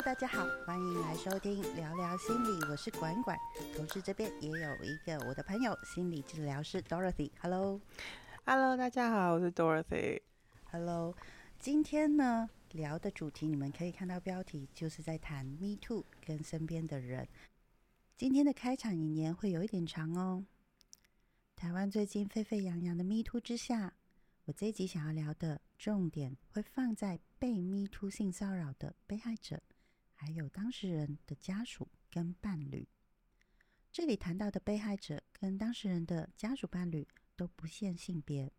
Hello，大家好，欢迎来收听聊聊心理，我是管管，同时这边也有一个我的朋友，心理治疗师 Dorothy。Hello，Hello，大家好，我是 Dorothy。Hello，今天呢聊的主题，你们可以看到标题，就是在谈 Me Too 跟身边的人。今天的开场引言会有一点长哦。台湾最近沸沸扬扬的 Me Too 之下，我这一集想要聊的重点会放在被 Me Too 性骚扰的被害者。还有当事人的家属跟伴侣，这里谈到的被害者跟当事人的家属伴侣都不限性别，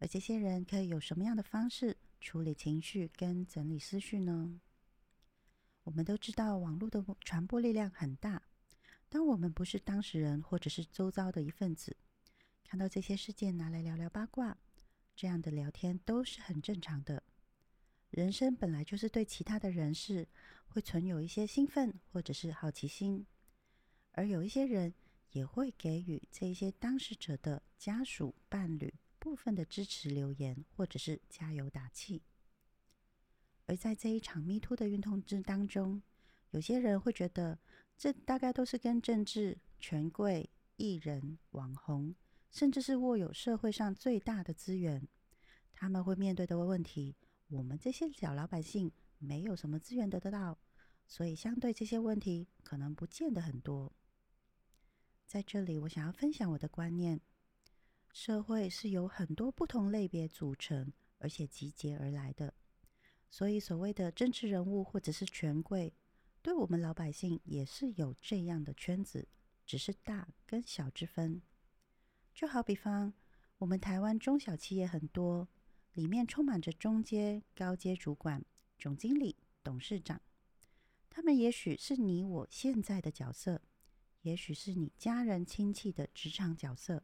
而这些人可以有什么样的方式处理情绪跟整理思绪呢？我们都知道网络的传播力量很大，当我们不是当事人或者是周遭的一份子，看到这些事件拿来聊聊八卦，这样的聊天都是很正常的。人生本来就是对其他的人事会存有一些兴奋或者是好奇心，而有一些人也会给予这些当事者的家属伴侣部分的支持留言或者是加油打气。而在这一场 Me Too 的运动之当中，有些人会觉得这大概都是跟政治、权贵、艺人、网红，甚至是握有社会上最大的资源，他们会面对的问题。我们这些小老百姓没有什么资源得得到，所以相对这些问题可能不见得很多。在这里，我想要分享我的观念：社会是由很多不同类别组成，而且集结而来的。所以，所谓的政治人物或者是权贵，对我们老百姓也是有这样的圈子，只是大跟小之分。就好比方，我们台湾中小企业很多。里面充满着中阶、高阶主管、总经理、董事长，他们也许是你我现在的角色，也许是你家人亲戚的职场角色。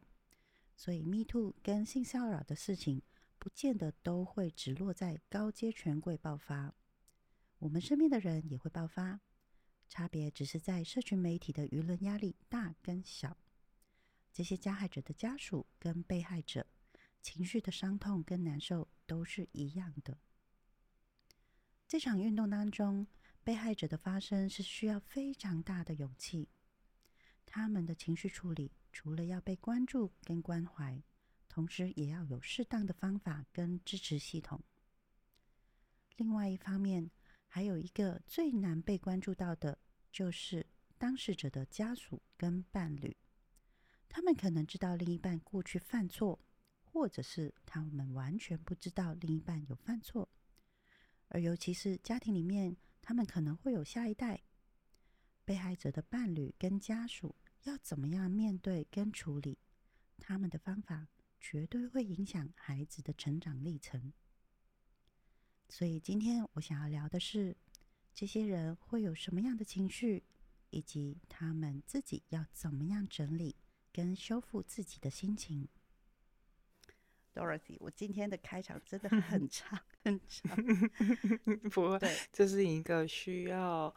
所以，Me Too 跟性骚扰的事情，不见得都会只落在高阶权贵爆发，我们身边的人也会爆发，差别只是在社群媒体的舆论压力大跟小。这些加害者的家属跟被害者。情绪的伤痛跟难受都是一样的。这场运动当中，被害者的发生是需要非常大的勇气。他们的情绪处理除了要被关注跟关怀，同时也要有适当的方法跟支持系统。另外一方面，还有一个最难被关注到的，就是当事者的家属跟伴侣。他们可能知道另一半过去犯错。或者是他们完全不知道另一半有犯错，而尤其是家庭里面，他们可能会有下一代，被害者的伴侣跟家属要怎么样面对跟处理，他们的方法绝对会影响孩子的成长历程。所以今天我想要聊的是，这些人会有什么样的情绪，以及他们自己要怎么样整理跟修复自己的心情。Dorothy，我今天的开场真的很 长很长，不会，这是一个需要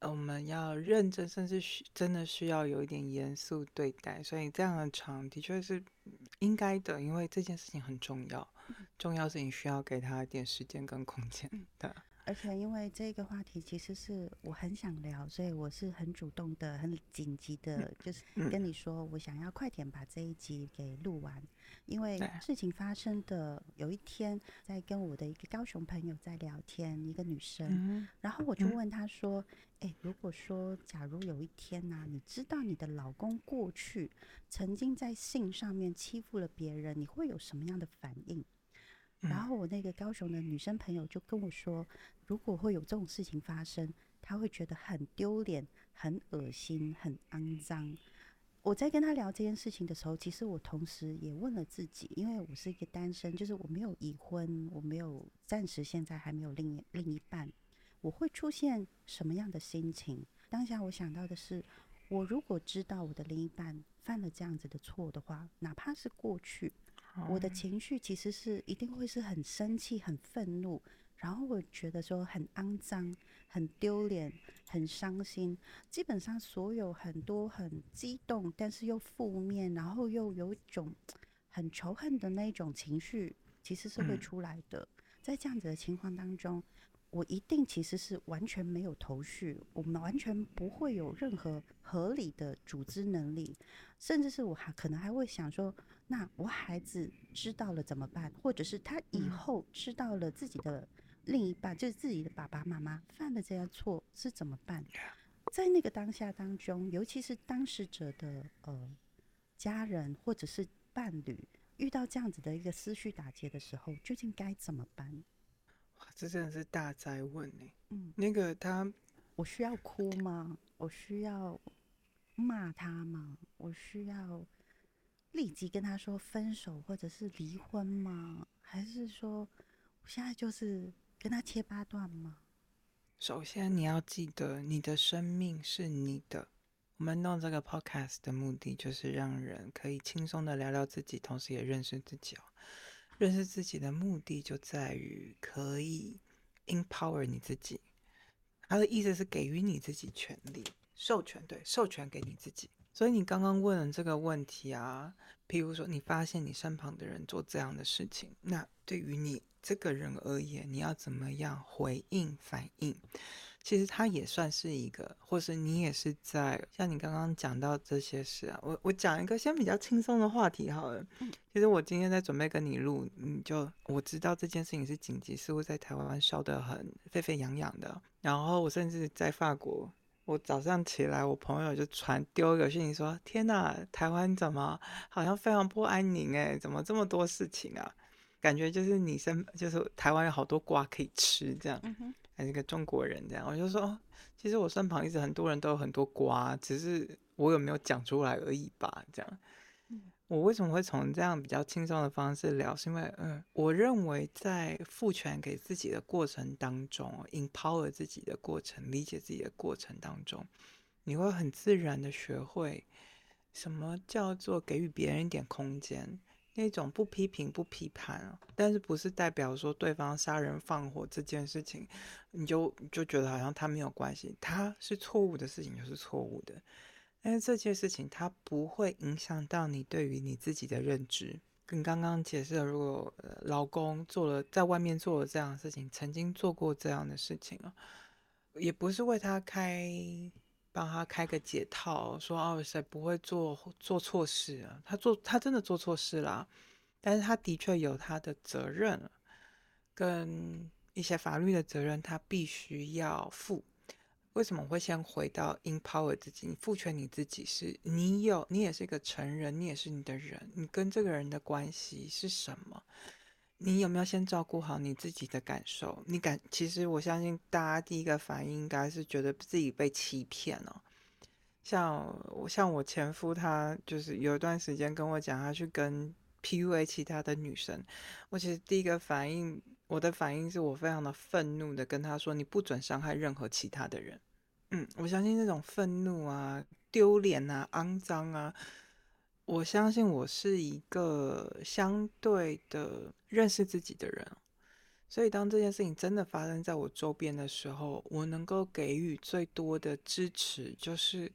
我们要认真，甚至需真的需要有一点严肃对待，所以这样的场的确是应该的，因为这件事情很重要，重要事情需要给他一点时间跟空间的。而且因为这个话题其实是我很想聊，所以我是很主动的、很紧急的，就是跟你说，我想要快点把这一集给录完。因为事情发生的有一天，在跟我的一个高雄朋友在聊天，一个女生，然后我就问她说：“哎，如果说假如有一天呢，你知道你的老公过去曾经在性上面欺负了别人，你会有什么样的反应？”然后我那个高雄的女生朋友就跟我说，如果会有这种事情发生，她会觉得很丢脸、很恶心、很肮脏。我在跟她聊这件事情的时候，其实我同时也问了自己，因为我是一个单身，就是我没有已婚，我没有暂时现在还没有另另一半，我会出现什么样的心情？当下我想到的是，我如果知道我的另一半犯了这样子的错的话，哪怕是过去。我的情绪其实是一定会是很生气、很愤怒，然后我觉得说很肮脏、很丢脸、很伤心。基本上所有很多很激动，但是又负面，然后又有一种很仇恨的那种情绪，其实是会出来的。在这样子的情况当中，我一定其实是完全没有头绪，我们完全不会有任何合理的组织能力，甚至是我还可能还会想说，那我孩子知道了怎么办？或者是他以后知道了自己的另一半，就是自己的爸爸妈妈犯了这样错是怎么办？在那个当下当中，尤其是当事者的呃家人或者是伴侣。遇到这样子的一个思绪打结的时候，究竟该怎么办？哇，这真的是大灾问呢。嗯，那个他，我需要哭吗？我需要骂他吗？我需要立即跟他说分手或者是离婚吗？还是说我现在就是跟他切八段吗？首先，你要记得，你的生命是你的。我们弄这个 podcast 的目的，就是让人可以轻松的聊聊自己，同时也认识自己哦。认识自己的目的就在于可以 empower 你自己。他的意思是给予你自己权利，授权，对，授权给你自己。所以你刚刚问了这个问题啊，譬如说你发现你身旁的人做这样的事情，那对于你这个人而言，你要怎么样回应反应？其实他也算是一个，或是你也是在像你刚刚讲到这些事啊，我我讲一个先比较轻松的话题好了。其实我今天在准备跟你录，你就我知道这件事情是紧急，似乎在台湾烧得很沸沸扬扬的。然后我甚至在法国，我早上起来，我朋友就传丢一个讯息说：“天哪，台湾怎么好像非常不安宁？哎，怎么这么多事情啊？感觉就是你身就是台湾有好多瓜可以吃这样。”还是个中国人这样，我就说，其实我身旁一直很多人都有很多瓜，只是我有没有讲出来而已吧。这样，我为什么会从这样比较轻松的方式聊？是因为，嗯，我认为在赋权给自己的过程当中，empower 自己的过程，理解自己的过程当中，你会很自然的学会什么叫做给予别人一点空间。那种不批评不批判，但是不是代表说对方杀人放火这件事情，你就就觉得好像他没有关系，他是错误的事情就是错误的，但是这件事情它不会影响到你对于你自己的认知。跟刚刚解释的，如果老公做了在外面做了这样的事情，曾经做过这样的事情啊，也不是为他开。帮他开个解套，说哦，谁不会做做错事啊？他做他真的做错事啦，但是他的确有他的责任，跟一些法律的责任，他必须要负。为什么会先回到 empower 自己？你赋权你自己，是你有，你也是一个成人，你也是你的人，你跟这个人的关系是什么？你有没有先照顾好你自己的感受？你感其实我相信大家第一个反应应该是觉得自己被欺骗了。像我像我前夫，他就是有一段时间跟我讲，他去跟 PUA 其他的女生。我其实第一个反应，我的反应是我非常的愤怒的跟他说：“你不准伤害任何其他的人。”嗯，我相信那种愤怒啊、丢脸啊、肮脏啊。我相信我是一个相对的认识自己的人，所以当这件事情真的发生在我周边的时候，我能够给予最多的支持就是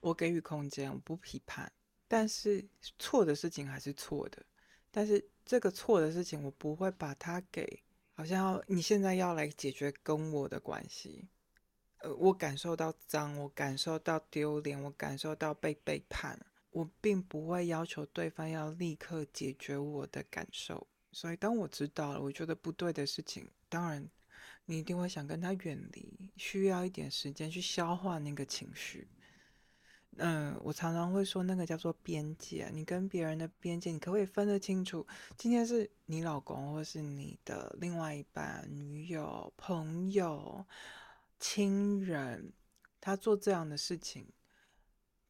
我给予空间，我不批判，但是错的事情还是错的，但是这个错的事情我不会把它给好像你现在要来解决跟我的关系，呃，我感受到脏，我感受到丢脸，我感受到被背叛。我并不会要求对方要立刻解决我的感受，所以当我知道了我觉得不对的事情，当然你一定会想跟他远离，需要一点时间去消化那个情绪。嗯，我常常会说那个叫做边界，你跟别人的边界，你可不可以分得清楚？今天是你老公，或是你的另外一半、女友、朋友、亲人，他做这样的事情，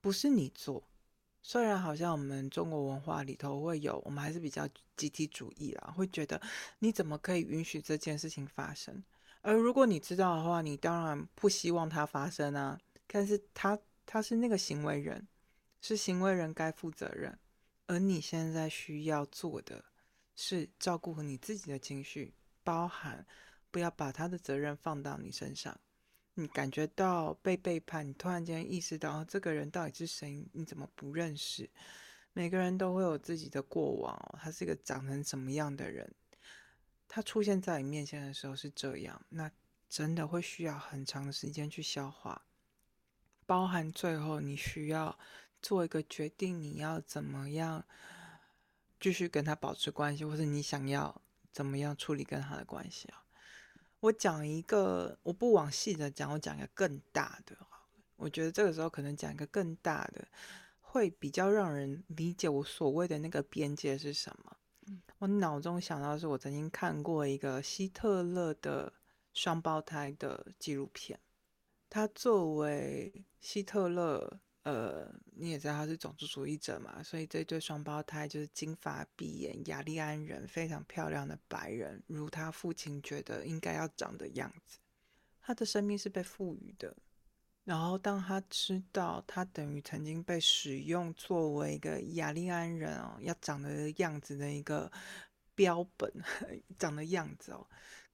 不是你做。虽然好像我们中国文化里头会有，我们还是比较集体主义啦，会觉得你怎么可以允许这件事情发生？而如果你知道的话，你当然不希望它发生啊。但是它他是那个行为人，是行为人该负责任，而你现在需要做的是照顾你自己的情绪，包含不要把他的责任放到你身上。你感觉到被背叛，你突然间意识到这个人到底是谁？你怎么不认识？每个人都会有自己的过往，他是一个长成什么样的人？他出现在你面前的时候是这样，那真的会需要很长的时间去消化，包含最后你需要做一个决定，你要怎么样继续跟他保持关系，或者你想要怎么样处理跟他的关系啊？我讲一个，我不往细的讲，我讲一个更大的。我觉得这个时候可能讲一个更大的，会比较让人理解我所谓的那个边界是什么。我脑中想到是我曾经看过一个希特勒的双胞胎的纪录片。他作为希特勒，呃，你也知道他是种族主义者嘛，所以这对双胞胎就是金发碧眼雅利安人，非常漂亮的白人，如他父亲觉得应该要长的样子。他的生命是被赋予的。然后，当他知道他等于曾经被使用作为一个雅利安人哦，要长的样子的一个标本，长的样子哦，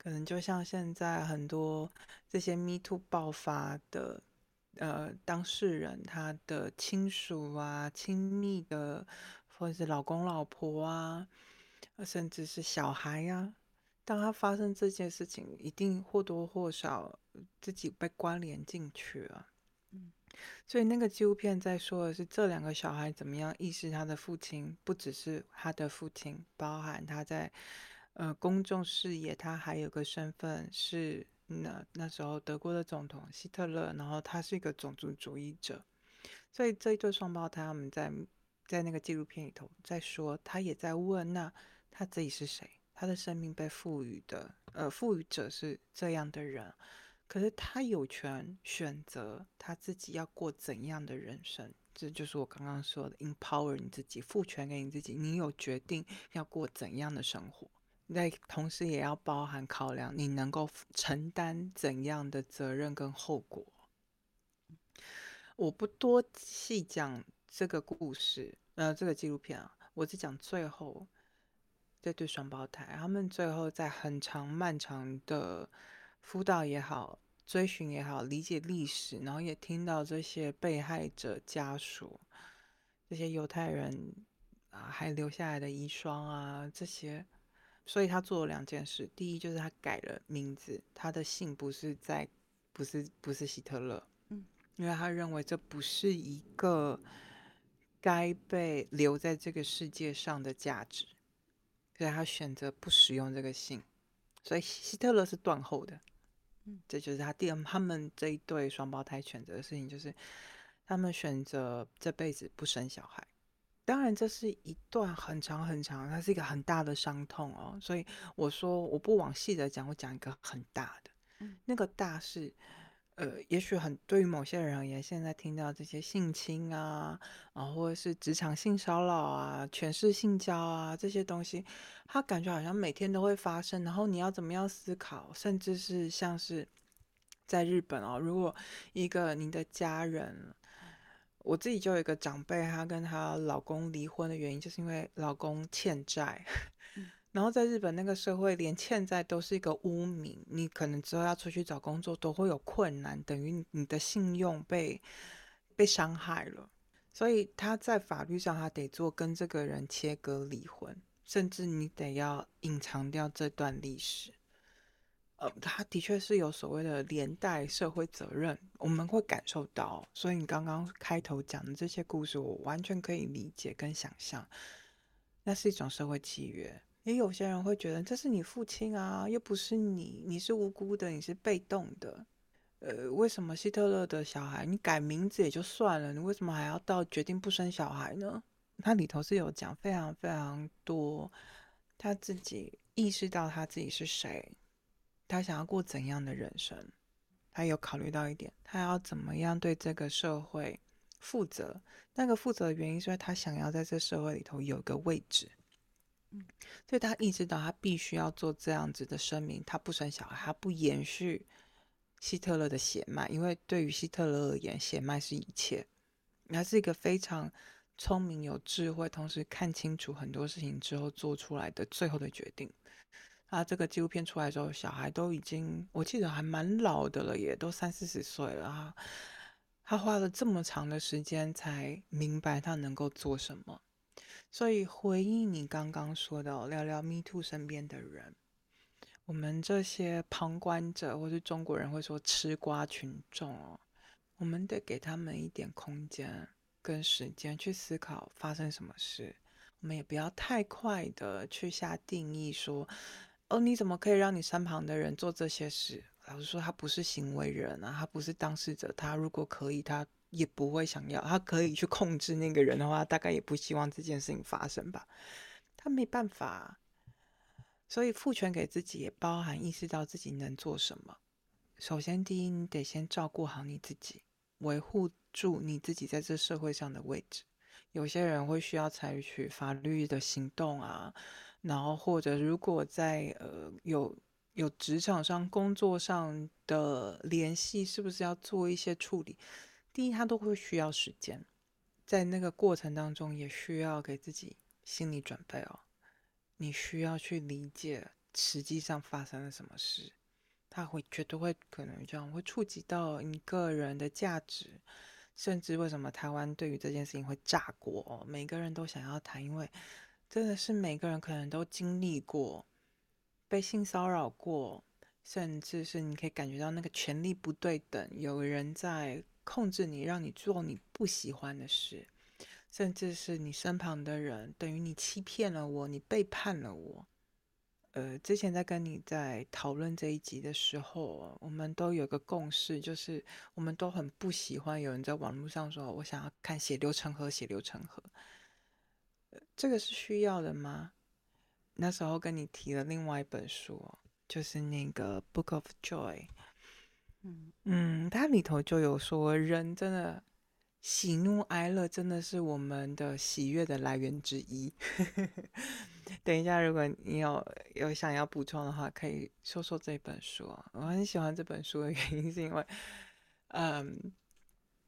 可能就像现在很多这些 Me Too 爆发的呃当事人，他的亲属啊、亲密的，或者是老公老婆啊，甚至是小孩呀。当他发生这件事情，一定或多或少自己被关联进去了。嗯，所以那个纪录片在说的是这两个小孩怎么样意识他的父亲不只是他的父亲，包含他在呃公众视野，他还有个身份是那那时候德国的总统希特勒，然后他是一个种族主义者。所以这一对双胞胎他们在在那个纪录片里头在说，他也在问那他自己是谁。他的生命被赋予的，呃，赋予者是这样的人，可是他有权选择他自己要过怎样的人生，这就是我刚刚说的 empower 你自己，赋权给你自己，你有决定要过怎样的生活，那同时也要包含考量你能够承担怎样的责任跟后果。我不多细讲这个故事，呃，这个纪录片啊，我只讲最后。这对双胞胎，他们最后在很长漫长的辅导也好、追寻也好、理解历史，然后也听到这些被害者家属、这些犹太人啊还留下来的遗孀啊这些，所以他做了两件事：第一，就是他改了名字，他的姓不是在，不是不是希特勒，嗯，因为他认为这不是一个该被留在这个世界上的价值。所以他选择不使用这个姓，所以希特勒是断后的。嗯，这就是他第二，他们这一对双胞胎选择的事情，就是他们选择这辈子不生小孩。当然，这是一段很长很长，它是一个很大的伤痛哦。所以我说我不往细的讲，我讲一个很大的。嗯，那个大是。呃，也许很对于某些人而言，现在听到这些性侵啊，啊，或者是职场性骚扰啊、权势性交啊这些东西，他感觉好像每天都会发生。然后你要怎么样思考，甚至是像是在日本哦，如果一个您的家人，我自己就有一个长辈，她跟她老公离婚的原因，就是因为老公欠债。然后在日本那个社会，连欠债都是一个污名，你可能之后要出去找工作都会有困难，等于你的信用被被伤害了。所以他在法律上，他得做跟这个人切割离婚，甚至你得要隐藏掉这段历史。呃，他的确是有所谓的连带社会责任，我们会感受到。所以你刚刚开头讲的这些故事，我完全可以理解跟想象，那是一种社会契约。也有些人会觉得这是你父亲啊，又不是你，你是无辜的，你是被动的。呃，为什么希特勒的小孩你改名字也就算了，你为什么还要到决定不生小孩呢？他里头是有讲非常非常多，他自己意识到他自己是谁，他想要过怎样的人生，他有考虑到一点，他要怎么样对这个社会负责。那个负责的原因是因为他想要在这社会里头有个位置。嗯，所以他意识到他必须要做这样子的声明，他不生小孩，他不延续希特勒的血脉，因为对于希特勒而言，血脉是一切。他是一个非常聪明、有智慧，同时看清楚很多事情之后做出来的最后的决定。他这个纪录片出来之后，小孩都已经，我记得还蛮老的了，也都三四十岁了啊。他花了这么长的时间才明白他能够做什么。所以回应你刚刚说的，聊聊 Me Too 身边的人，我们这些旁观者，或是中国人会说吃瓜群众哦，我们得给他们一点空间跟时间去思考发生什么事。我们也不要太快的去下定义说，哦，你怎么可以让你身旁的人做这些事？老实说，他不是行为人啊，他不是当事者。他如果可以，他也不会想要。他可以去控制那个人的话，大概也不希望这件事情发生吧。他没办法。所以，赋权给自己也包含意识到自己能做什么。首先，第一，你得先照顾好你自己，维护住你自己在这社会上的位置。有些人会需要采取法律的行动啊，然后或者如果在呃有有职场上、工作上的联系，是不是要做一些处理？第一，他都会需要时间，在那个过程当中，也需要给自己心理准备哦。你需要去理解实际上发生了什么事，他会绝对会可能这样会触及到你个人的价值，甚至为什么台湾对于这件事情会炸锅？每个人都想要谈，因为真的是每个人可能都经历过被性骚扰过，甚至是你可以感觉到那个权力不对等，有人在控制你，让你做你不喜欢的事。甚至是你身旁的人，等于你欺骗了我，你背叛了我。呃，之前在跟你在讨论这一集的时候，我们都有个共识，就是我们都很不喜欢有人在网络上说“我想要看血流成河，血流成河”。这个是需要的吗？那时候跟你提了另外一本书，就是那个《Book of Joy》。嗯嗯，它里头就有说，人真的。喜怒哀乐真的是我们的喜悦的来源之一。等一下，如果你有有想要补充的话，可以说说这本书啊。我很喜欢这本书的原因是因为，嗯，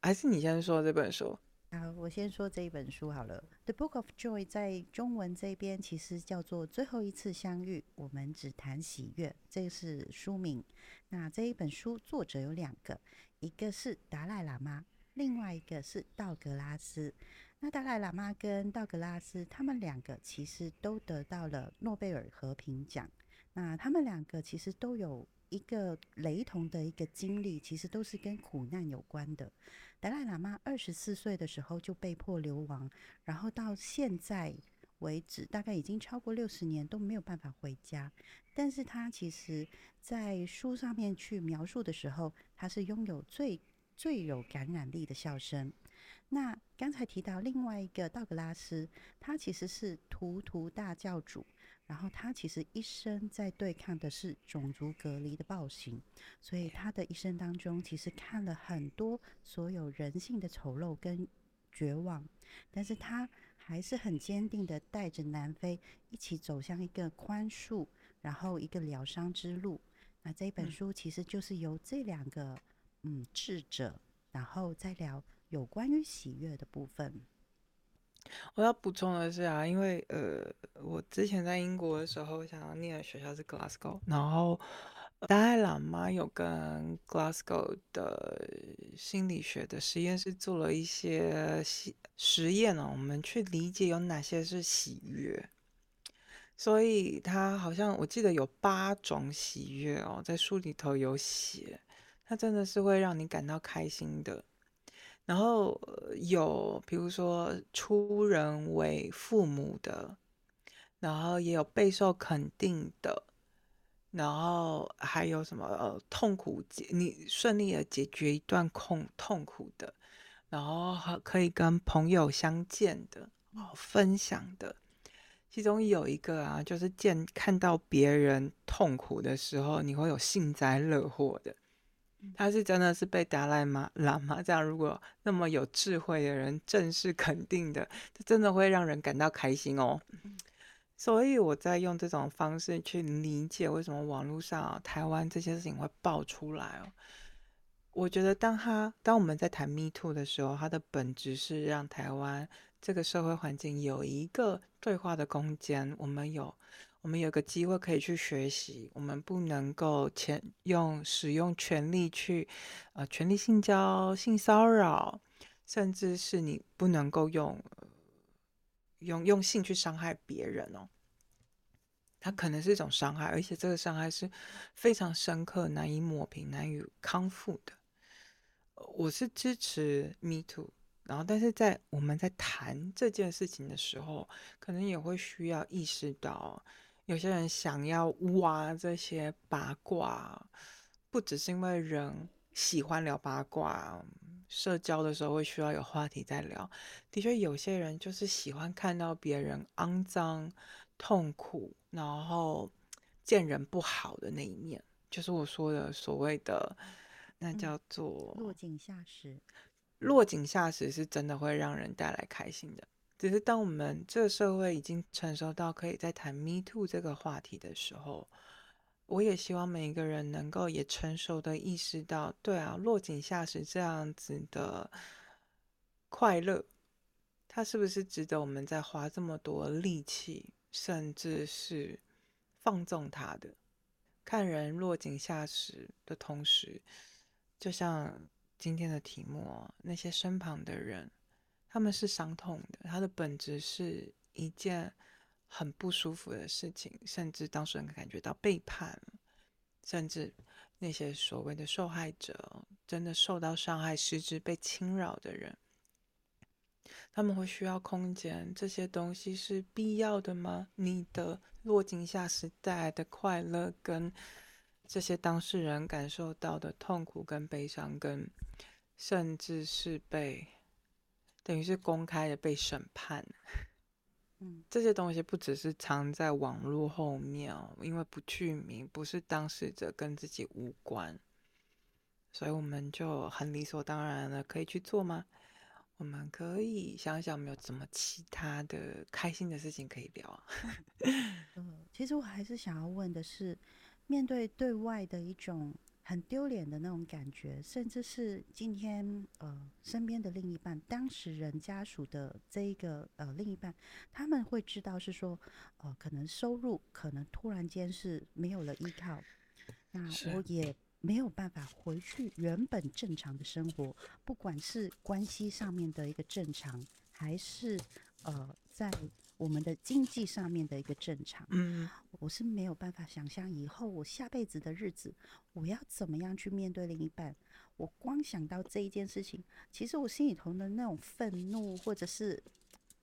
还是你先说这本书。好，我先说这一本书好了。《The Book of Joy》在中文这边其实叫做《最后一次相遇》，我们只谈喜悦，这个是书名。那这一本书作者有两个，一个是达赖喇嘛。另外一个是道格拉斯，那达赖喇嘛跟道格拉斯，他们两个其实都得到了诺贝尔和平奖。那他们两个其实都有一个雷同的一个经历，其实都是跟苦难有关的。达赖喇嘛二十四岁的时候就被迫流亡，然后到现在为止，大概已经超过六十年都没有办法回家。但是他其实，在书上面去描述的时候，他是拥有最。最有感染力的笑声。那刚才提到另外一个道格拉斯，他其实是图图大教主，然后他其实一生在对抗的是种族隔离的暴行，所以他的一生当中其实看了很多所有人性的丑陋跟绝望，但是他还是很坚定的带着南非一起走向一个宽恕，然后一个疗伤之路。那这本书其实就是由这两个。嗯，智者，然后再聊有关于喜悦的部分。我要补充的是啊，因为呃，我之前在英国的时候，想要念的学校是 Glasgow，然后达赖喇嘛有跟 Glasgow 的心理学的实验室做了一些实实验呢，我们去理解有哪些是喜悦。所以他好像我记得有八种喜悦哦，在书里头有写。它真的是会让你感到开心的，然后有比如说出人为父母的，然后也有备受肯定的，然后还有什么呃痛苦解你顺利的解决一段痛痛苦的，然后可以跟朋友相见的哦分享的，其中有一个啊就是见看到别人痛苦的时候，你会有幸灾乐祸的。他是真的是被达赖嘛喇嘛这样，如果那么有智慧的人正式肯定的，这真的会让人感到开心哦。所以我在用这种方式去理解为什么网络上台湾这些事情会爆出来哦。我觉得当他当我们在谈 Me Too 的时候，它的本质是让台湾这个社会环境有一个对话的空间，我们有。我们有个机会可以去学习，我们不能够前用使用权力去，呃，权力性交、性骚扰，甚至是你不能够用用用性去伤害别人哦。它可能是一种伤害，而且这个伤害是非常深刻、难以抹平、难以康复的。我是支持 Me Too，然后但是在我们在谈这件事情的时候，可能也会需要意识到，有些人想要挖这些八卦，不只是因为人喜欢聊八卦，社交的时候会需要有话题在聊。的确，有些人就是喜欢看到别人肮脏。痛苦，然后见人不好的那一面，就是我说的所谓的那叫做落井下石。落井下石是真的会让人带来开心的。只是当我们这个社会已经成熟到可以在谈 “me too” 这个话题的时候，我也希望每一个人能够也成熟的意识到，对啊，落井下石这样子的快乐，它是不是值得我们在花这么多力气？甚至是放纵他的，看人落井下石的同时，就像今天的题目，那些身旁的人，他们是伤痛的，它的本质是一件很不舒服的事情，甚至当事人感觉到背叛，甚至那些所谓的受害者，真的受到伤害、失职被侵扰的人。他们会需要空间，这些东西是必要的吗？你的落井下石带来的快乐，跟这些当事人感受到的痛苦、跟悲伤，跟甚至是被等于是公开的被审判，嗯，这些东西不只是藏在网络后面哦，因为不具名，不是当事者，跟自己无关，所以我们就很理所当然的可以去做吗？我们可以想想，有没有什么其他的开心的事情可以聊啊？呃，其实我还是想要问的是，面对对外的一种很丢脸的那种感觉，甚至是今天呃身边的另一半、当事人家属的这一个呃另一半，他们会知道是说，呃，可能收入可能突然间是没有了依靠，那我也。没有办法回去原本正常的生活，不管是关系上面的一个正常，还是呃在我们的经济上面的一个正常，嗯，我是没有办法想象以后我下辈子的日子，我要怎么样去面对另一半。我光想到这一件事情，其实我心里头的那种愤怒，或者是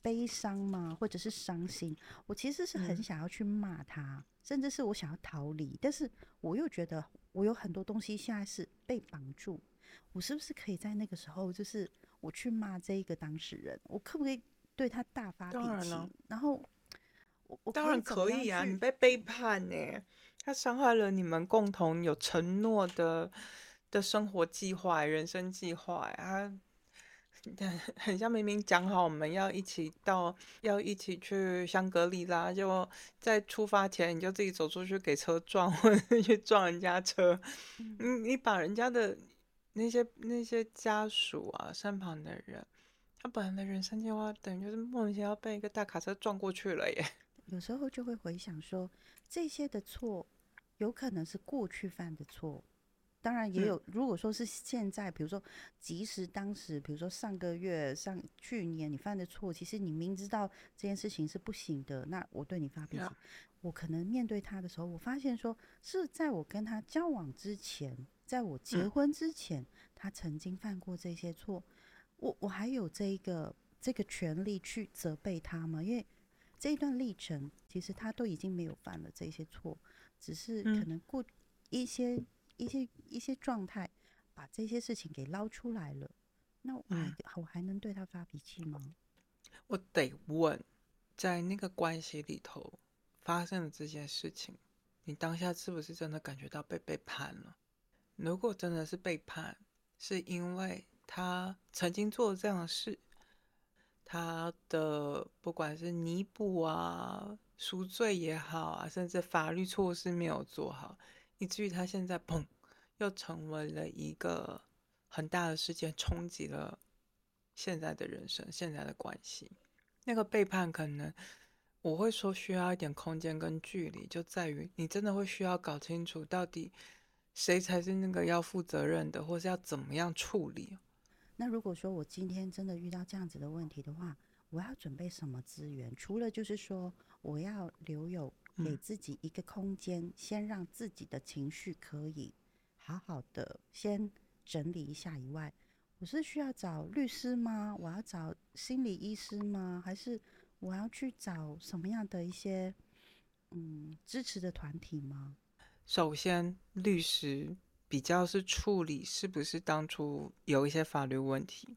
悲伤嘛，或者是伤心，我其实是很想要去骂他，甚至是我想要逃离，但是我又觉得。我有很多东西现在是被绑住，我是不是可以在那个时候，就是我去骂这一个当事人，我可不可以对他大发脾气？然后我我当然可以啊，你被背叛呢，他伤害了你们共同有承诺的的生活计划、人生计划啊。很很像明明讲好我们要一起到要一起去香格里拉，就在出发前你就自己走出去给车撞，或者去撞人家车。你你把人家的那些那些家属啊身旁的人，他本来的人生计划等于就是莫名其妙被一个大卡车撞过去了耶。有时候就会回想说，这些的错有可能是过去犯的错。当然也有，如果说是现在，比如说即使当时，比如说上个月、上去年你犯的错，其实你明知道这件事情是不行的，那我对你发脾气，我可能面对他的时候，我发现说是在我跟他交往之前，在我结婚之前，他曾经犯过这些错，我我还有这一个这个权利去责备他吗？因为这一段历程，其实他都已经没有犯了这些错，只是可能过一些。一些一些状态，把这些事情给捞出来了，那我还我还能对他发脾气吗？我得问，在那个关系里头发生的这件事情，你当下是不是真的感觉到被背叛了？如果真的是背叛，是因为他曾经做了这样的事，他的不管是弥补啊、赎罪也好啊，甚至法律措施没有做好。以至于他现在砰，又成为了一个很大的事件，冲击了现在的人生、现在的关系。那个背叛可能我会说需要一点空间跟距离，就在于你真的会需要搞清楚到底谁才是那个要负责任的，或是要怎么样处理。那如果说我今天真的遇到这样子的问题的话，我要准备什么资源？除了就是说我要留有。给自己一个空间，先让自己的情绪可以好好的先整理一下以外，我是需要找律师吗？我要找心理医师吗？还是我要去找什么样的一些嗯支持的团体吗？首先，律师比较是处理是不是当初有一些法律问题。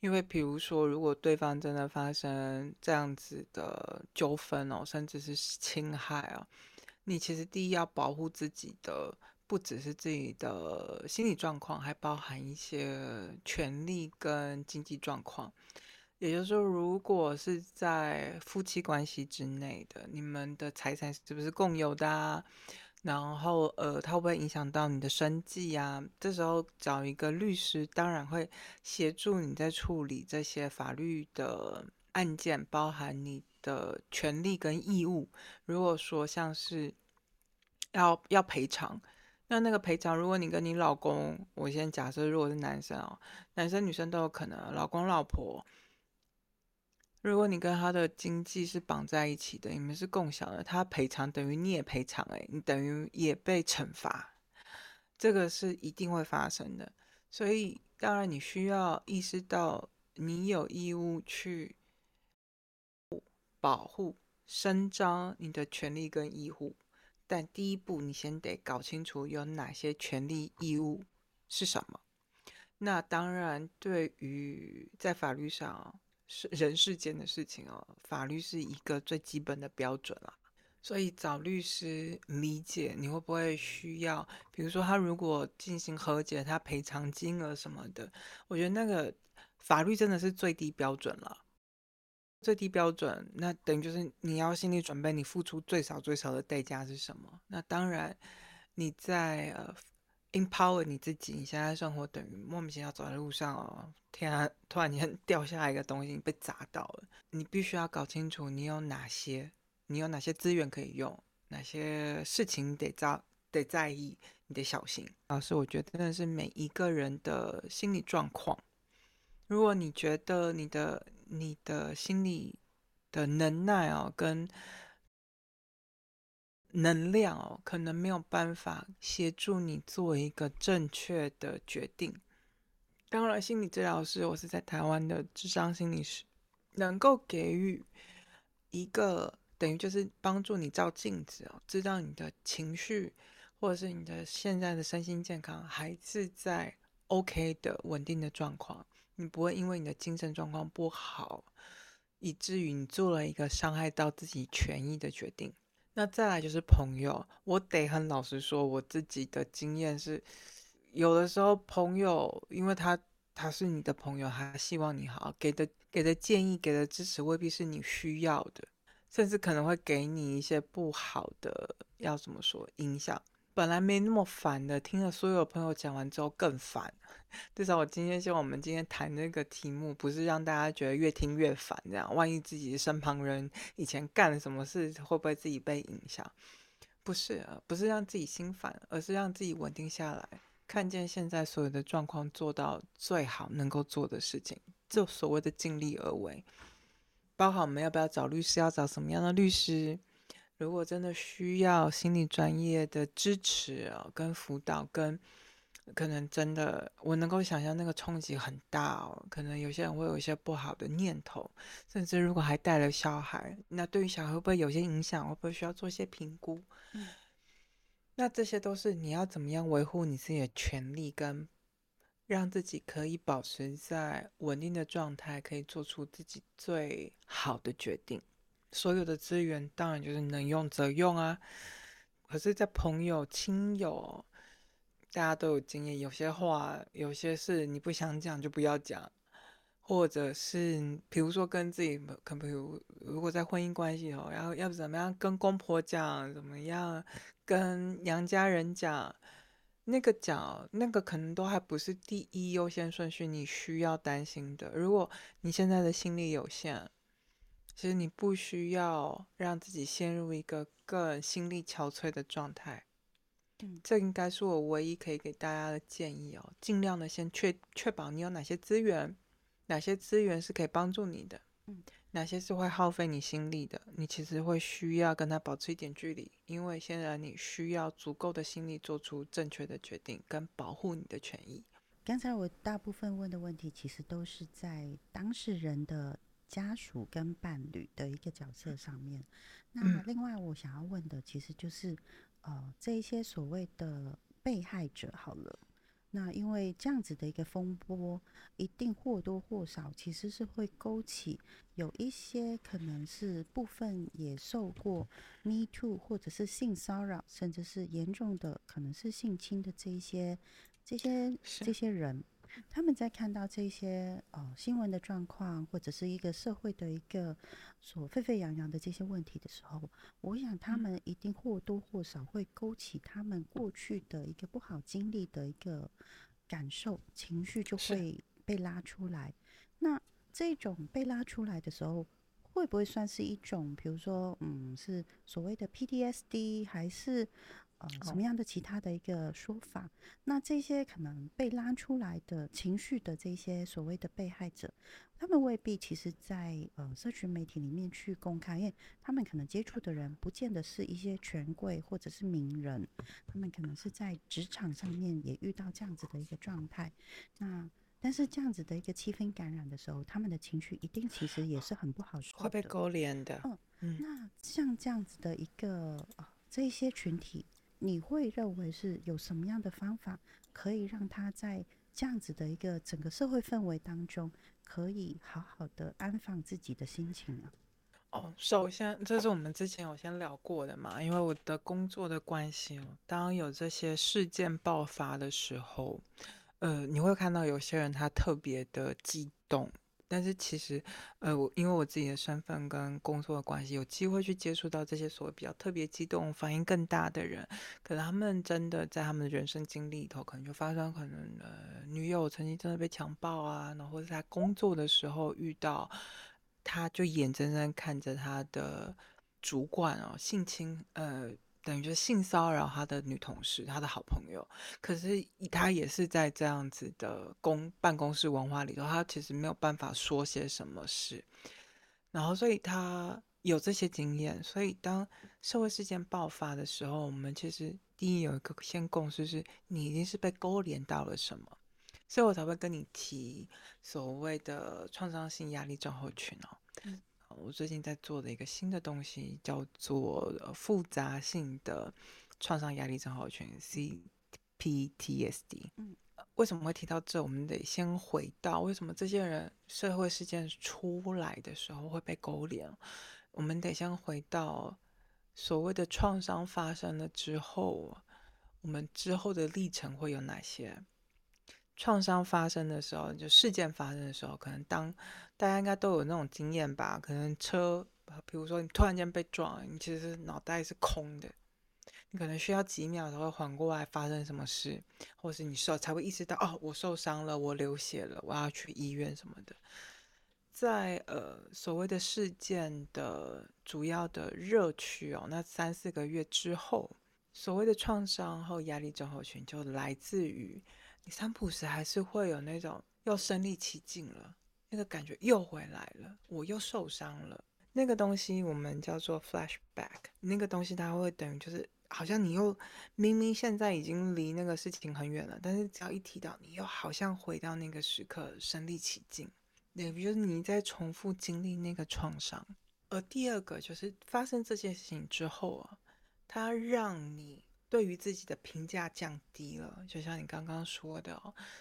因为，比如说，如果对方真的发生这样子的纠纷哦，甚至是侵害啊，你其实第一要保护自己的，不只是自己的心理状况，还包含一些权利跟经济状况。也就是说，如果是在夫妻关系之内的，你们的财产是不是共有的？然后，呃，它会不会影响到你的生计呀？这时候找一个律师，当然会协助你在处理这些法律的案件，包含你的权利跟义务。如果说像是要要赔偿，那那个赔偿，如果你跟你老公，我先假设如果是男生哦，男生女生都有可能，老公老婆。如果你跟他的经济是绑在一起的，你们是共享的，他赔偿等于你也赔偿，哎，你等于也被惩罚，这个是一定会发生的。所以，当然你需要意识到，你有义务去保护、伸张你的权利跟义务。但第一步，你先得搞清楚有哪些权利义务是什么。那当然，对于在法律上。是人世间的事情哦，法律是一个最基本的标准啊。所以找律师理解你会不会需要，比如说他如果进行和解，他赔偿金额什么的，我觉得那个法律真的是最低标准了。最低标准，那等于就是你要心理准备，你付出最少最少的代价是什么？那当然你在呃。Empower 你自己，你现在生活等于莫名其妙走在路上哦，天啊，突然间 掉下来一个东西，你被砸到了，你必须要搞清楚你有哪些，你有哪些资源可以用，哪些事情得在得在意，你得小心。老师，我觉得真的是每一个人的心理状况，如果你觉得你的你的心理的能耐哦，跟能量哦，可能没有办法协助你做一个正确的决定。当然，心理治疗师，我是在台湾的智商心理师，能够给予一个等于就是帮助你照镜子哦，知道你的情绪或者是你的现在的身心健康还是在 OK 的稳定的状况，你不会因为你的精神状况不好，以至于你做了一个伤害到自己权益的决定。那再来就是朋友，我得很老实说，我自己的经验是，有的时候朋友，因为他他是你的朋友，他希望你好，给的给的建议，给的支持未必是你需要的，甚至可能会给你一些不好的，要怎么说影响。本来没那么烦的，听了所有朋友讲完之后更烦。至少我今天希望我们今天谈这个题目，不是让大家觉得越听越烦这样。万一自己身旁人以前干了什么事，会不会自己被影响？不是，不是让自己心烦，而是让自己稳定下来，看见现在所有的状况，做到最好能够做的事情，就所谓的尽力而为。包括我们要不要找律师，要找什么样的律师？如果真的需要心理专业的支持啊，跟辅导，跟可能真的我能够想象那个冲击很大哦。可能有些人会有一些不好的念头，甚至如果还带了小孩，那对于小孩会不会有些影响？会不会需要做一些评估？嗯，那这些都是你要怎么样维护你自己的权利，跟让自己可以保持在稳定的状态，可以做出自己最好的决定。所有的资源当然就是能用则用啊，可是，在朋友、亲友，大家都有经验，有些话、有些事你不想讲就不要讲，或者是比如说跟自己，可比如如果在婚姻关系哦，要要怎么样跟公婆讲，怎么样跟娘家人讲，那个讲那个可能都还不是第一优先顺序，你需要担心的。如果你现在的心力有限。其实你不需要让自己陷入一个更心力憔悴的状态，嗯，这应该是我唯一可以给大家的建议哦。尽量的先确确保你有哪些资源，哪些资源是可以帮助你的，嗯，哪些是会耗费你心力的，你其实会需要跟他保持一点距离，因为现在你需要足够的心力做出正确的决定，跟保护你的权益。刚才我大部分问的问题，其实都是在当事人的家属跟伴侣的一个角色上面。那另外我想要问的，其实就是呃，这一些所谓的被害者，好了。那因为这样子的一个风波，一定或多或少其实是会勾起有一些可能是部分也受过 Me Too 或者是性骚扰，甚至是严重的可能是性侵的这一些这些这些人。他们在看到这些呃新闻的状况，或者是一个社会的一个所沸沸扬扬的这些问题的时候，我想他们一定或多或少会勾起他们过去的一个不好经历的一个感受、情绪，就会被拉出来。那这种被拉出来的时候，会不会算是一种，比如说，嗯，是所谓的 PTSD，还是？呃，什么样的其他的一个说法？那这些可能被拉出来的情绪的这些所谓的被害者，他们未必其实，在呃社群媒体里面去公开，因为他们可能接触的人不见得是一些权贵或者是名人，他们可能是在职场上面也遇到这样子的一个状态。那但是这样子的一个气氛感染的时候，他们的情绪一定其实也是很不好说，会被勾连的。嗯，那像这样子的一个啊这一些群体。你会认为是有什么样的方法可以让他在这样子的一个整个社会氛围当中，可以好好的安放自己的心情呢？哦，首先这是我们之前有先聊过的嘛，因为我的工作的关系，当有这些事件爆发的时候，呃，你会看到有些人他特别的激动。但是其实，呃，我因为我自己的身份跟工作的关系，有机会去接触到这些所谓比较特别激动、反应更大的人，可能他们真的在他们的人生经历里头，可能就发生可能呃，女友曾经真的被强暴啊，然后在工作的时候遇到，他就眼睁睁看着他的主管哦性侵，呃。等于就性骚扰他的女同事，他的好朋友。可是他也是在这样子的公办公室文化里头，他其实没有办法说些什么事。然后，所以他有这些经验。所以，当社会事件爆发的时候，我们其实第一有一个先共识是，你一定是被勾连到了什么，所以我才会跟你提所谓的创伤性压力症候群哦。我最近在做的一个新的东西叫做复杂性的创伤压力症候群 （CPTSD）。嗯，为什么会提到这？我们得先回到为什么这些人社会事件出来的时候会被勾连。我们得先回到所谓的创伤发生了之后，我们之后的历程会有哪些？创伤发生的时候，就事件发生的时候，可能当大家应该都有那种经验吧。可能车，比如说你突然间被撞，你其实脑袋是空的，你可能需要几秒才会缓过来发生什么事，或是你受才会意识到哦，我受伤了，我流血了，我要去医院什么的。在呃所谓的事件的主要的热区哦，那三四个月之后，所谓的创伤后压力症候群就来自于。三普时还是会有那种又身临其境了，那个感觉又回来了，我又受伤了。那个东西我们叫做 flashback，那个东西它会等于就是好像你又明明现在已经离那个事情很远了，但是只要一提到，你又好像回到那个时刻，身临其境。对，比如你在重复经历那个创伤。而第二个就是发生这件事情之后啊，它让你。对于自己的评价降低了，就像你刚刚说的，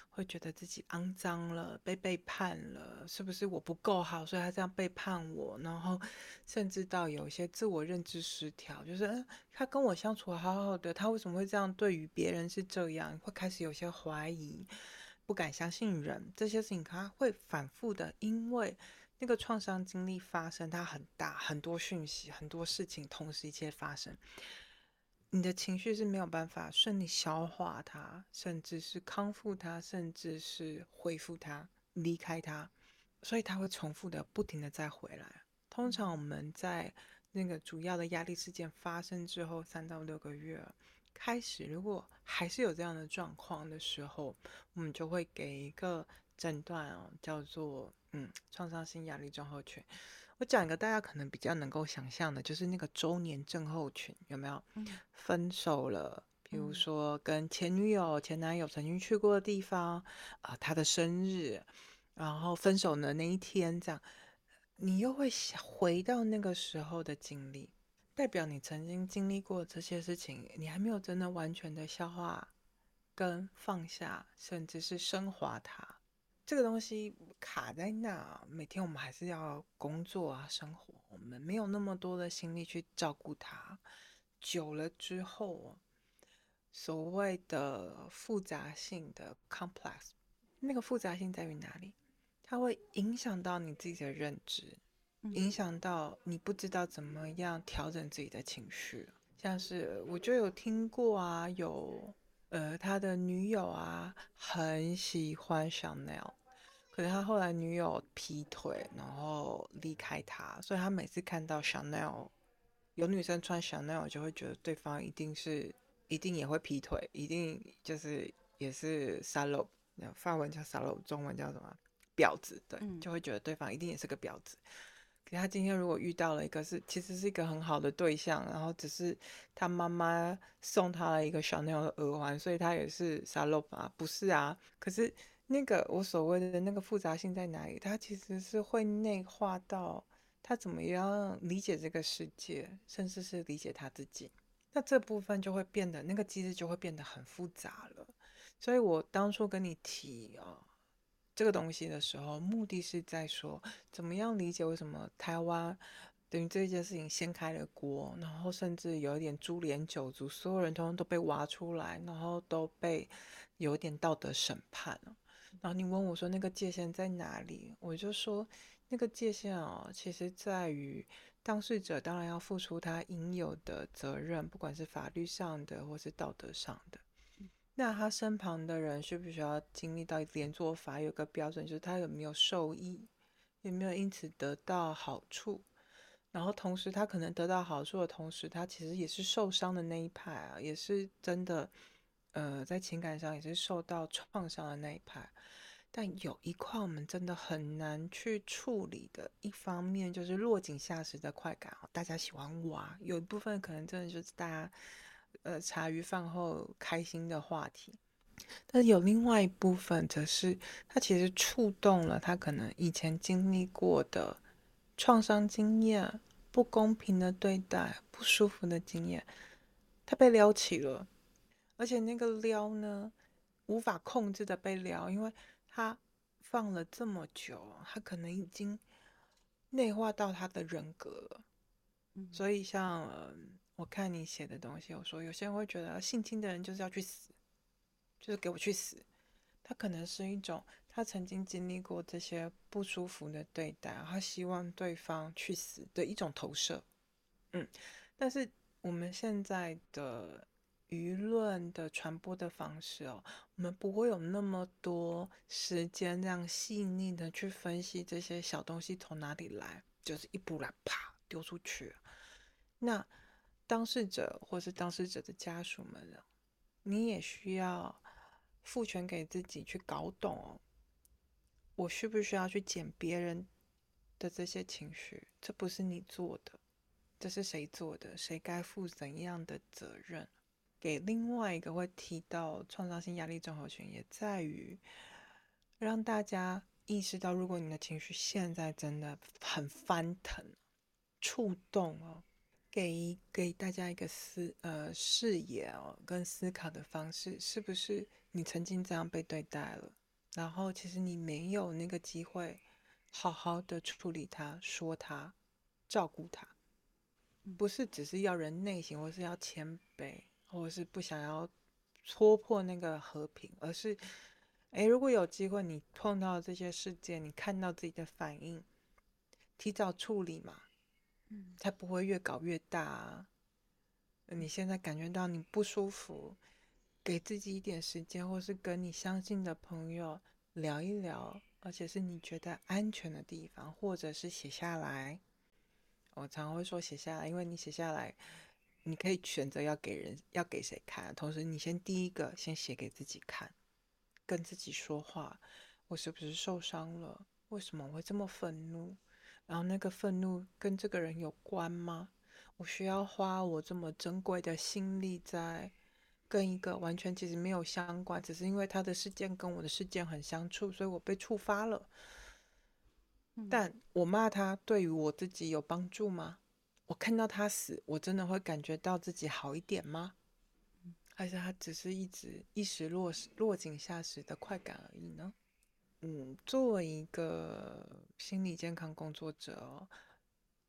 会觉得自己肮脏了，被背叛了，是不是我不够好，所以他这样背叛我？然后甚至到有一些自我认知失调，就是，他跟我相处好好的，他为什么会这样？对于别人是这样，会开始有些怀疑，不敢相信人，这些事情他会反复的，因为那个创伤经历发生，它很大，很多讯息，很多事情同时一切发生。你的情绪是没有办法顺利消化它，甚至是康复它，甚至是恢复它，离开它，所以它会重复的、不停的再回来。通常我们在那个主要的压力事件发生之后三到六个月开始，如果还是有这样的状况的时候，我们就会给一个诊断哦，叫做嗯创伤性压力综合群。我讲一个大家可能比较能够想象的，就是那个周年症候群有没有？分手了，比如说跟前女友、前男友曾经去过的地方啊，他的生日，然后分手的那一天，这样你又会想回到那个时候的经历，代表你曾经经历过这些事情，你还没有真的完全的消化跟放下，甚至是升华它。这个东西卡在那，每天我们还是要工作啊，生活，我们没有那么多的心力去照顾它。久了之后，所谓的复杂性的 complex，那个复杂性在于哪里？它会影响到你自己的认知，影响到你不知道怎么样调整自己的情绪。像是我就有听过啊，有呃他的女友啊很喜欢 Chanel。可是他后来女友劈腿，然后离开他，所以他每次看到 Chanel 有女生穿 Chanel，就会觉得对方一定是一定也会劈腿，一定就是也是 salo，法文叫 salo，中文叫什么婊子？对，就会觉得对方一定也是个婊子。可是他今天如果遇到了一个是其实是一个很好的对象，然后只是他妈妈送他了一个 Chanel 的耳环，所以他也是 salo 啊？不是啊？可是。那个我所谓的那个复杂性在哪里？它其实是会内化到他怎么样理解这个世界，甚至是理解他自己。那这部分就会变得那个机制就会变得很复杂了。所以我当初跟你提啊这个东西的时候，目的是在说怎么样理解为什么台湾等于这件事情掀开了锅，然后甚至有一点株连九族，所有人通通都被挖出来，然后都被有点道德审判了。然后你问我说那个界限在哪里？我就说那个界限哦，其实在于当事者当然要付出他应有的责任，不管是法律上的或是道德上的。那他身旁的人需不需要经历到连坐法？有个标准就是他有没有受益，有没有因此得到好处？然后同时他可能得到好处的同时，他其实也是受伤的那一派啊，也是真的。呃，在情感上也是受到创伤的那一派，但有一块我们真的很难去处理的一方面，就是落井下石的快感大家喜欢挖，有一部分可能真的就是大家呃茶余饭后开心的话题，但是有另外一部分，则是他其实触动了他可能以前经历过的创伤经验、不公平的对待、不舒服的经验，他被撩起了。而且那个撩呢，无法控制的被撩，因为他放了这么久，他可能已经内化到他的人格了。所以像我看你写的东西，我说有些人会觉得性侵的人就是要去死，就是给我去死。他可能是一种他曾经经历过这些不舒服的对待，他希望对方去死的一种投射。嗯，但是我们现在的。舆论的传播的方式哦，我们不会有那么多时间这样细腻的去分析这些小东西从哪里来，就是一步来啪丢出去。那当事者或是当事者的家属们，你也需要赋权给自己去搞懂，我需不需要去捡别人的这些情绪？这不是你做的，这是谁做的？谁该负怎样的责任？给另外一个会提到创伤性压力综合群，也在于让大家意识到，如果你的情绪现在真的很翻腾、触动哦，给给大家一个思呃视野哦跟思考的方式，是不是你曾经这样被对待了？然后其实你没有那个机会好好的处理它、说它、照顾它，不是只是要人内省，或是要谦卑。或是不想要戳破那个和平，而是，诶，如果有机会你碰到这些事件，你看到自己的反应，提早处理嘛，嗯，才不会越搞越大。你现在感觉到你不舒服，给自己一点时间，或是跟你相信的朋友聊一聊，而且是你觉得安全的地方，或者是写下来。我常会说写下来，因为你写下来。你可以选择要给人要给谁看，同时你先第一个先写给自己看，跟自己说话。我是不是受伤了？为什么我会这么愤怒？然后那个愤怒跟这个人有关吗？我需要花我这么珍贵的心力在跟一个完全其实没有相关，只是因为他的事件跟我的事件很相处，所以我被触发了。但我骂他对于我自己有帮助吗？我看到他死，我真的会感觉到自己好一点吗？还是他只是一直一时落落井下石的快感而已呢？嗯，作为一个心理健康工作者，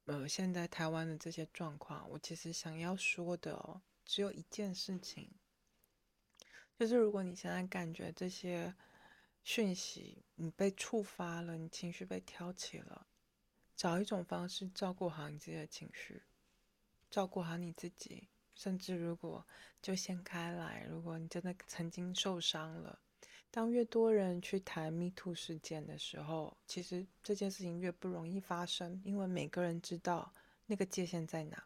呃，现在台湾的这些状况，我其实想要说的只有一件事情，就是如果你现在感觉这些讯息你被触发了，你情绪被挑起了，找一种方式照顾好你自己的情绪，照顾好你自己，甚至如果就掀开来，如果你真的曾经受伤了。当越多人去谈 Me Too 事件的时候，其实这件事情越不容易发生，因为每个人知道那个界限在哪。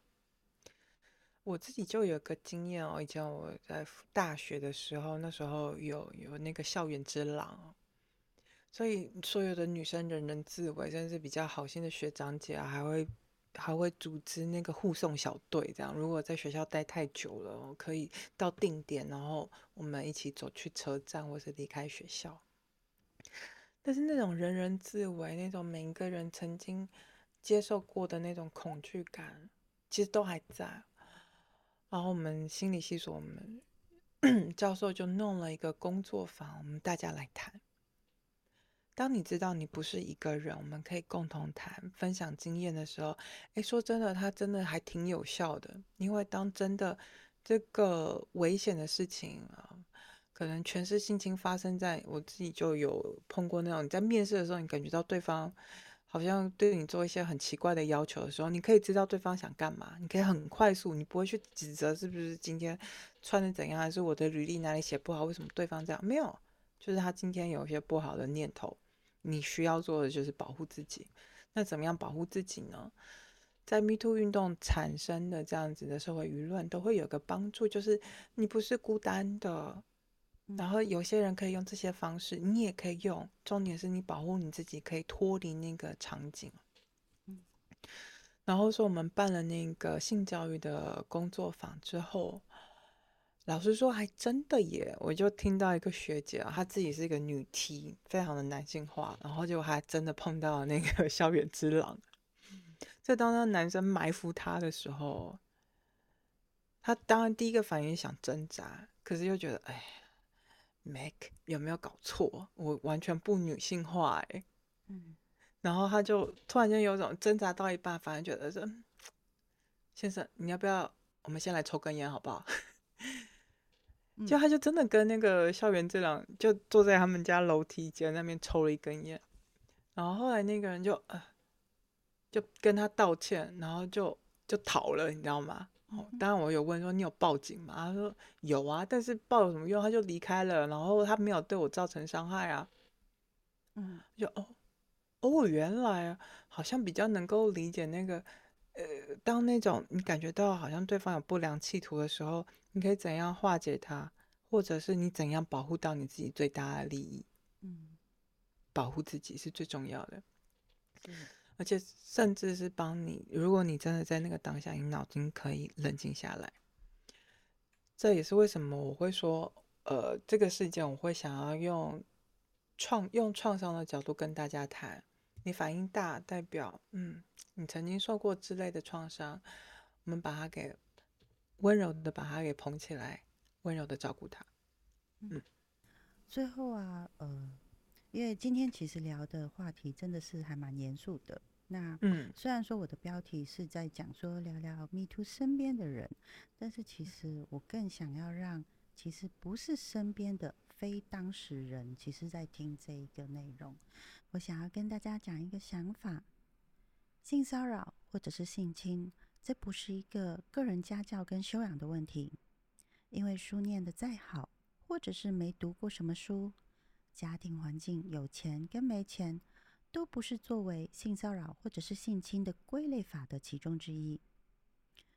我自己就有个经验哦，以前我在大学的时候，那时候有有那个校园之狼，所以所有的女生人人自危，甚至比较好心的学长姐还会。还会组织那个护送小队，这样如果在学校待太久了，可以到定点，然后我们一起走去车站，或是离开学校。但是那种人人自危，那种每一个人曾经接受过的那种恐惧感，其实都还在。然后我们心理系所，我们 教授就弄了一个工作坊，我们大家来谈。当你知道你不是一个人，我们可以共同谈、分享经验的时候，诶，说真的，它真的还挺有效的。因为当真的这个危险的事情啊，可能全是性侵发生在我自己就有碰过那种，你在面试的时候，你感觉到对方好像对你做一些很奇怪的要求的时候，你可以知道对方想干嘛，你可以很快速，你不会去指责是不是今天穿的怎样，还是我的履历哪里写不好，为什么对方这样？没有，就是他今天有一些不好的念头。你需要做的就是保护自己。那怎么样保护自己呢？在 Me Too 运动产生的这样子的社会舆论，都会有个帮助，就是你不是孤单的。然后有些人可以用这些方式，你也可以用。重点是你保护你自己，可以脱离那个场景。然后说我们办了那个性教育的工作坊之后。老实说，还真的耶！我就听到一个学姐啊，她自己是一个女 T，非常的男性化，然后就还真的碰到了那个 校园之狼。在当那男生埋伏她的时候，她当然第一个反应想挣扎，可是又觉得，哎，Make 有没有搞错？我完全不女性化哎。嗯。然后她就突然间有种挣扎到一半，反而觉得说，先生，你要不要我们先来抽根烟好不好？就他就真的跟那个校园这两就坐在他们家楼梯间那边抽了一根烟，然后后来那个人就呃就跟他道歉，然后就就逃了，你知道吗？哦，当然我有问说你有报警吗？他说有啊，但是报有什么用？他就离开了，然后他没有对我造成伤害啊。嗯，就哦哦，原来好像比较能够理解那个呃，当那种你感觉到好像对方有不良企图的时候。你可以怎样化解它，或者是你怎样保护到你自己最大的利益？嗯，保护自己是最重要的。而且甚至是帮你，如果你真的在那个当下，你脑筋可以冷静下来。这也是为什么我会说，呃，这个事件我会想要用创用创伤的角度跟大家谈。你反应大，代表嗯，你曾经受过之类的创伤，我们把它给。温柔的把它给捧起来，温柔的照顾它。嗯，最后啊，呃，因为今天其实聊的话题真的是还蛮严肃的。那嗯，虽然说我的标题是在讲说聊聊 Me Too 身边的人，但是其实我更想要让其实不是身边的非当事人，其实在听这一个内容。我想要跟大家讲一个想法：性骚扰或者是性侵。这不是一个个人家教跟修养的问题，因为书念的再好，或者是没读过什么书，家庭环境有钱跟没钱，都不是作为性骚扰或者是性侵的归类法的其中之一。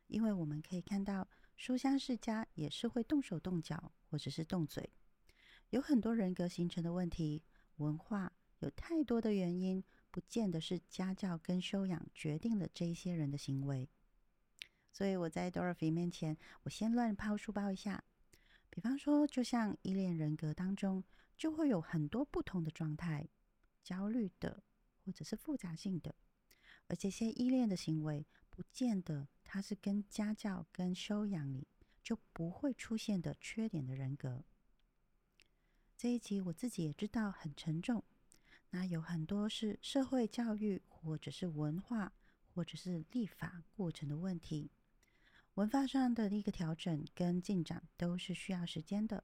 因为我们可以看到，书香世家也是会动手动脚或者是动嘴，有很多人格形成的问题，文化有太多的原因。不见得是家教跟修养决定了这一些人的行为。所以我在 Dorothy 面前，我先乱抛书包一下。比方说，就像依恋人格当中，就会有很多不同的状态，焦虑的，或者是复杂性的。而这些依恋的行为，不见得它是跟家教跟修养里就不会出现的缺点的人格。这一集我自己也知道很沉重，那有很多是社会教育，或者是文化，或者是立法过程的问题。文化上的一个调整跟进展都是需要时间的。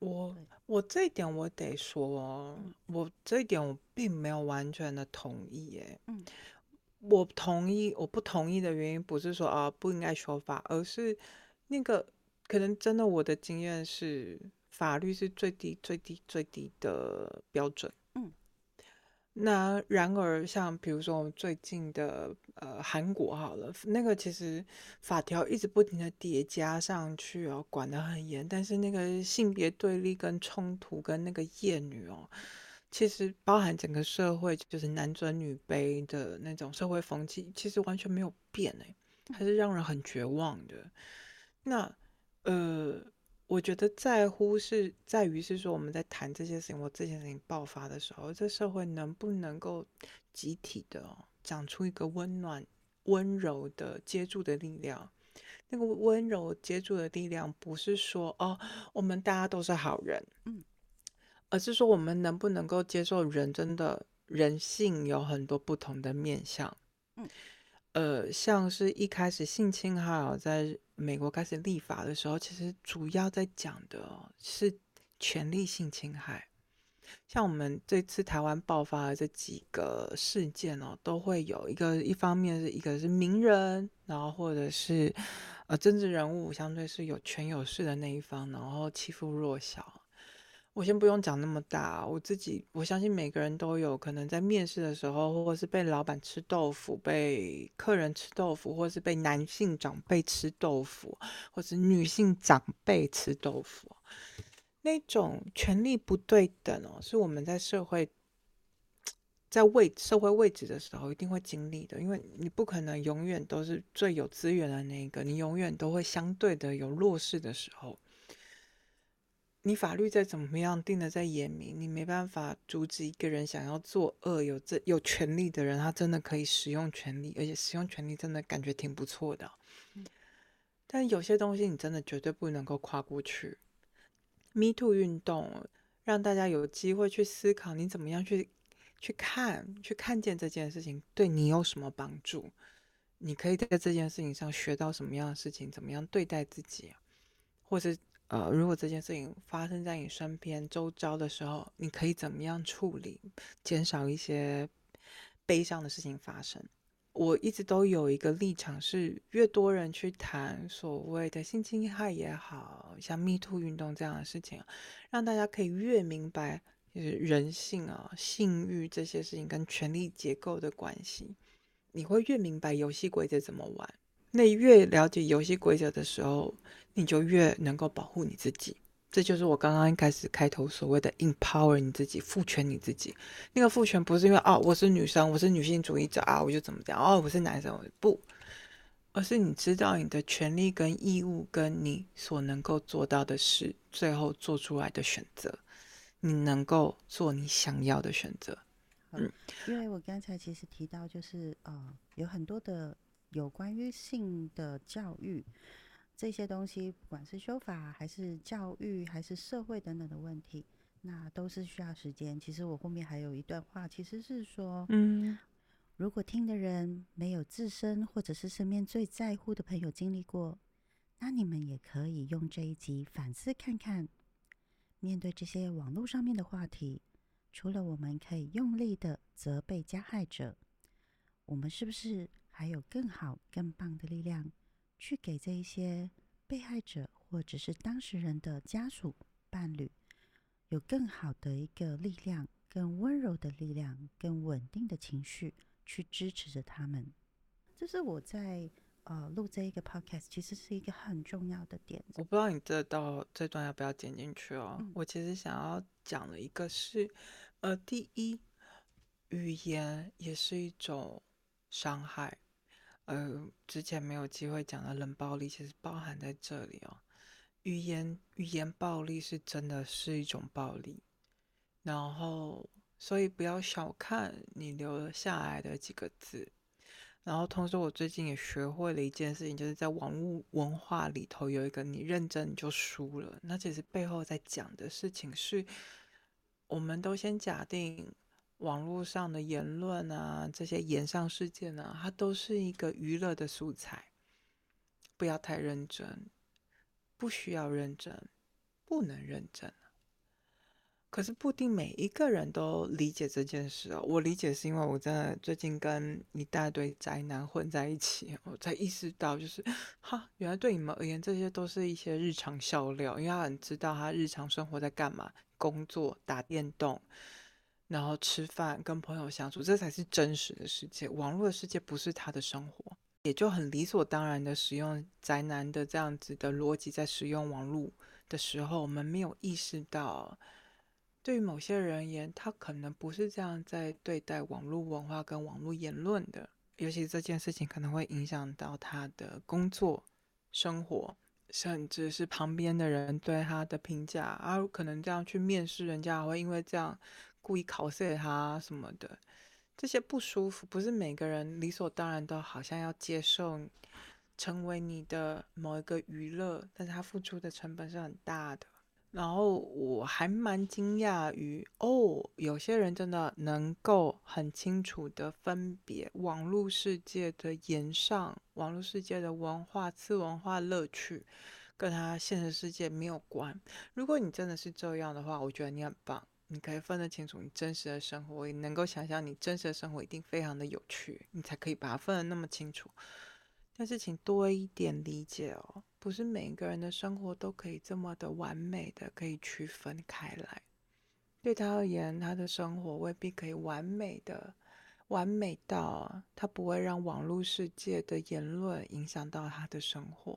我我这一点我得说，我这一点我并没有完全的同意。耶。嗯，我同意，我不同意的原因不是说啊不应该说法，而是那个可能真的我的经验是。法律是最低、最低、最低的标准。嗯，那然而，像比如说我们最近的呃韩国好了，那个其实法条一直不停的叠加上去哦，管得很严。但是那个性别对立跟冲突跟那个厌女哦，其实包含整个社会就是男尊女卑的那种社会风气，其实完全没有变哎，还是让人很绝望的。那呃。我觉得在乎是在于是说我们在谈这些事情我这些事情爆发的时候，这社会能不能够集体的长出一个温暖、温柔的接住的力量？那个温柔接住的力量，不是说哦，我们大家都是好人，嗯，而是说我们能不能够接受人真的人性有很多不同的面相，嗯。呃，像是一开始性侵害在美国开始立法的时候，其实主要在讲的是权力性侵害。像我们这次台湾爆发的这几个事件哦，都会有一个一方面是一个是名人，然后或者是呃政治人物，相对是有权有势的那一方，然后欺负弱小。我先不用讲那么大，我自己我相信每个人都有可能在面试的时候，或者是被老板吃豆腐，被客人吃豆腐，或是被男性长辈吃豆腐，或是女性长辈吃豆腐，那种权力不对等哦，是我们在社会在位社会位置的时候一定会经历的，因为你不可能永远都是最有资源的那个，你永远都会相对的有弱势的时候。你法律再怎么样定的再严明，你没办法阻止一个人想要作恶。有这有权利的人，他真的可以使用权利，而且使用权利真的感觉挺不错的。但有些东西你真的绝对不能够跨过去。Me Too 运动让大家有机会去思考，你怎么样去去看、去看见这件事情对你有什么帮助？你可以在这件事情上学到什么样的事情？怎么样对待自己，或者？呃，如果这件事情发生在你身边、周遭的时候，你可以怎么样处理，减少一些悲伤的事情发生？我一直都有一个立场，是越多人去谈所谓的性侵害也好像 Me Too 运动这样的事情，让大家可以越明白就是人性啊、性欲这些事情跟权力结构的关系，你会越明白游戏规则怎么玩。那越了解游戏规则的时候，你就越能够保护你自己。这就是我刚刚一开始开头所谓的 empower 你自己，赋权你自己。那个赋权不是因为哦，我是女生，我是女性主义者啊，我就怎么讲哦，我是男生，我不，而是你知道你的权利跟义务，跟你所能够做到的事，最后做出来的选择，你能够做你想要的选择。嗯，因为我刚才其实提到，就是呃，有很多的。有关于性的教育这些东西，不管是修法还是教育还是社会等等的问题，那都是需要时间。其实我后面还有一段话，其实是说，嗯，如果听的人没有自身或者是身边最在乎的朋友经历过，那你们也可以用这一集反思看看，面对这些网络上面的话题，除了我们可以用力的责备加害者，我们是不是？还有更好、更棒的力量，去给这一些被害者或者是当事人的家属、伴侣，有更好的一个力量、更温柔的力量、更稳定的情绪，去支持着他们。这是我在呃录这一个 podcast，其实是一个很重要的点。我不知道你这到这段要不要剪进去哦。我其实想要讲的一个是，呃，第一。语言也是一种伤害。呃，之前没有机会讲的冷暴力，其实包含在这里哦。语言语言暴力是真的是一种暴力，然后所以不要小看你留下来的几个字。然后同时，我最近也学会了一件事情，就是在网络文化里头有一个你认真你就输了。那其实背后在讲的事情是，我们都先假定网络上的言论啊，这些言上事件啊，它都是一个娱乐的素材，不要太认真。不需要认真，不能认真。可是不一定每一个人都理解这件事哦。我理解是因为我真的最近跟一大堆宅男混在一起，我才意识到，就是哈，原来对你们而言，这些都是一些日常笑料，因为他很知道他日常生活在干嘛，工作、打电动，然后吃饭、跟朋友相处，这才是真实的世界。网络的世界不是他的生活。也就很理所当然的使用宅男的这样子的逻辑，在使用网络的时候，我们没有意识到，对于某些人而言，他可能不是这样在对待网络文化跟网络言论的。尤其这件事情可能会影响到他的工作、生活，甚至是旁边的人对他的评价，而可能这样去面试人家，会因为这样故意考试他什么的。这些不舒服，不是每个人理所当然都好像要接受，成为你的某一个娱乐，但是他付出的成本是很大的。然后我还蛮惊讶于，哦，有些人真的能够很清楚的分别网络世界的言上，网络世界的文化、次文化乐趣，跟他现实世界没有关。如果你真的是这样的话，我觉得你很棒。你可以分得清楚你真实的生活，也能够想象你真实的生活一定非常的有趣，你才可以把它分得那么清楚。但是请多一点理解哦，不是每一个人的生活都可以这么的完美的可以区分开来。对他而言，他的生活未必可以完美的完美到他不会让网络世界的言论影响到他的生活。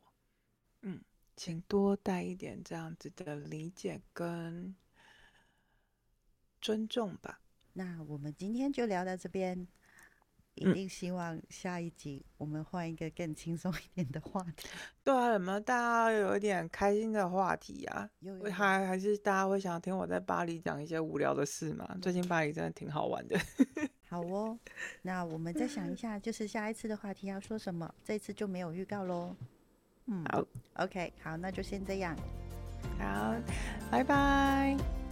嗯，请多带一点这样子的理解跟。尊重吧。那我们今天就聊到这边，一定希望下一集我们换一个更轻松一点的话题。对啊，有没有大家有一点开心的话题啊？还还是大家会想听我在巴黎讲一些无聊的事吗？最近巴黎真的挺好玩的。好哦，那我们再想一下，就是下一次的话题要说什么？这次就没有预告喽。嗯，好，OK，好，那就先这样。好，拜拜。